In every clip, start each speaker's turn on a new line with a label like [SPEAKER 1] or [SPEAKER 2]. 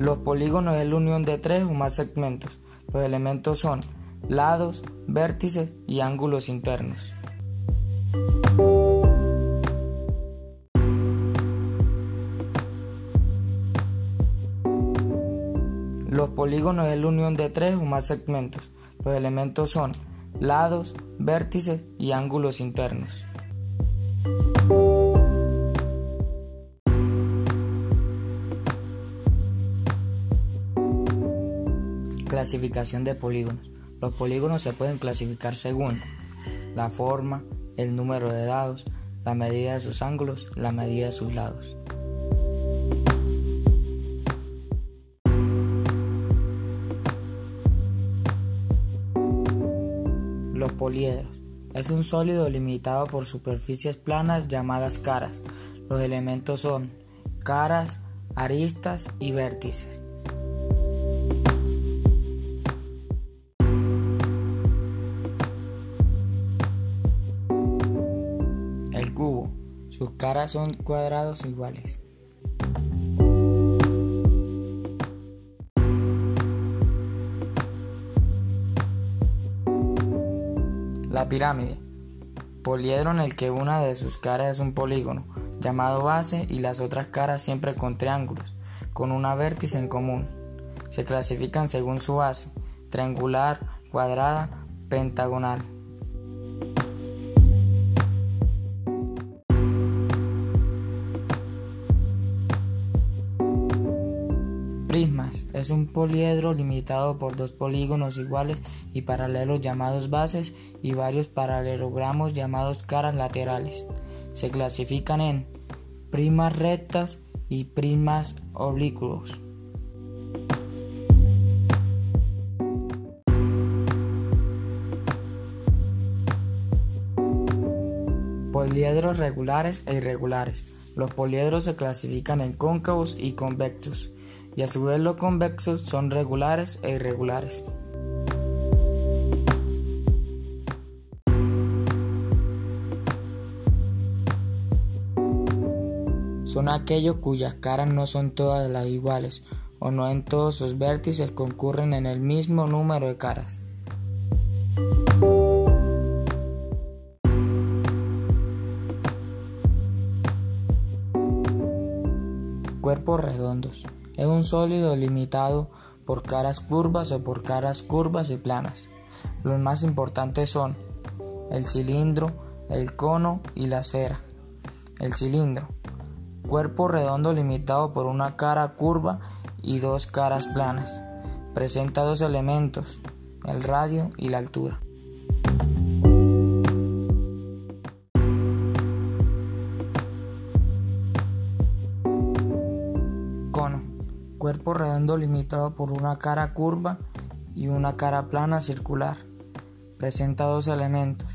[SPEAKER 1] Los polígonos es la unión de tres o más segmentos. Los elementos son lados, vértices y ángulos internos. Los polígonos es la unión de tres o más segmentos. Los elementos son lados, vértices y ángulos internos. Clasificación de polígonos. Los polígonos se pueden clasificar según la forma, el número de dados, la medida de sus ángulos, la medida de sus lados. Los poliedros. Es un sólido limitado por superficies planas llamadas caras. Los elementos son caras, aristas y vértices. Cubo. Sus caras son cuadrados iguales. La pirámide. Poliedro en el que una de sus caras es un polígono, llamado base, y las otras caras siempre con triángulos, con una vértice en común. Se clasifican según su base, triangular, cuadrada, pentagonal. Prismas es un poliedro limitado por dos polígonos iguales y paralelos llamados bases y varios paralelogramos llamados caras laterales. Se clasifican en prismas rectas y prismas oblicuos. Poliedros regulares e irregulares. Los poliedros se clasifican en cóncavos y convexos y a su vez los convexos son regulares e irregulares. Son aquellos cuyas caras no son todas las iguales o no en todos sus vértices concurren en el mismo número de caras. Cuerpos redondos. Es un sólido limitado por caras curvas o por caras curvas y planas. Los más importantes son el cilindro, el cono y la esfera. El cilindro. Cuerpo redondo limitado por una cara curva y dos caras planas. Presenta dos elementos, el radio y la altura. Cuerpo redondo limitado por una cara curva y una cara plana circular. Presenta dos elementos,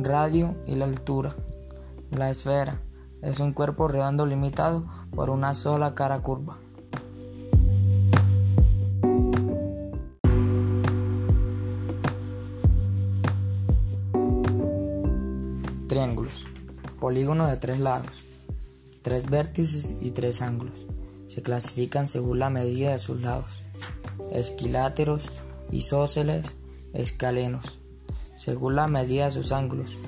[SPEAKER 1] radio y la altura. La esfera es un cuerpo redondo limitado por una sola cara curva. Triángulos. Polígono de tres lados, tres vértices y tres ángulos se clasifican según la medida de sus lados, esquiláteros, isósceles, escalenos, según la medida de sus ángulos,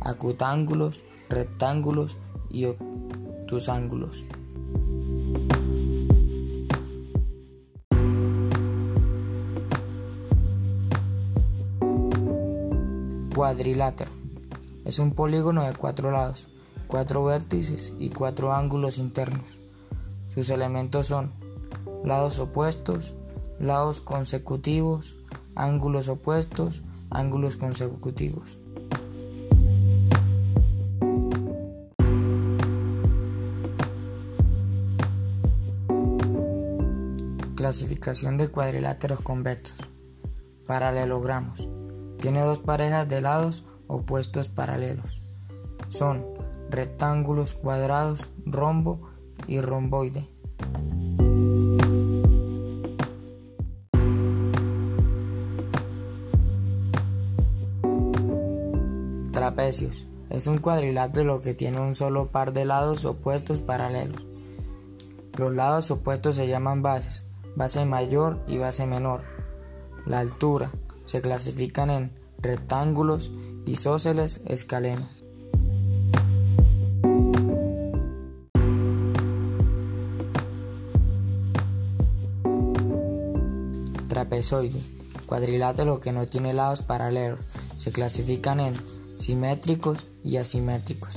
[SPEAKER 1] acutángulos, rectángulos y obtusángulos. Cuadrilátero. Es un polígono de cuatro lados, cuatro vértices y cuatro ángulos internos. Sus elementos son lados opuestos, lados consecutivos, ángulos opuestos, ángulos consecutivos. Clasificación de cuadriláteros convexos. Paralelogramos. Tiene dos parejas de lados opuestos paralelos. Son rectángulos cuadrados, rombo y romboide. Trapecios. Es un cuadrilátero que tiene un solo par de lados opuestos paralelos. Los lados opuestos se llaman bases, base mayor y base menor. La altura se clasifican en rectángulos, isósceles, escaleno. Trapezoide, cuadrilátero que no tiene lados paralelos, se clasifican en simétricos y asimétricos.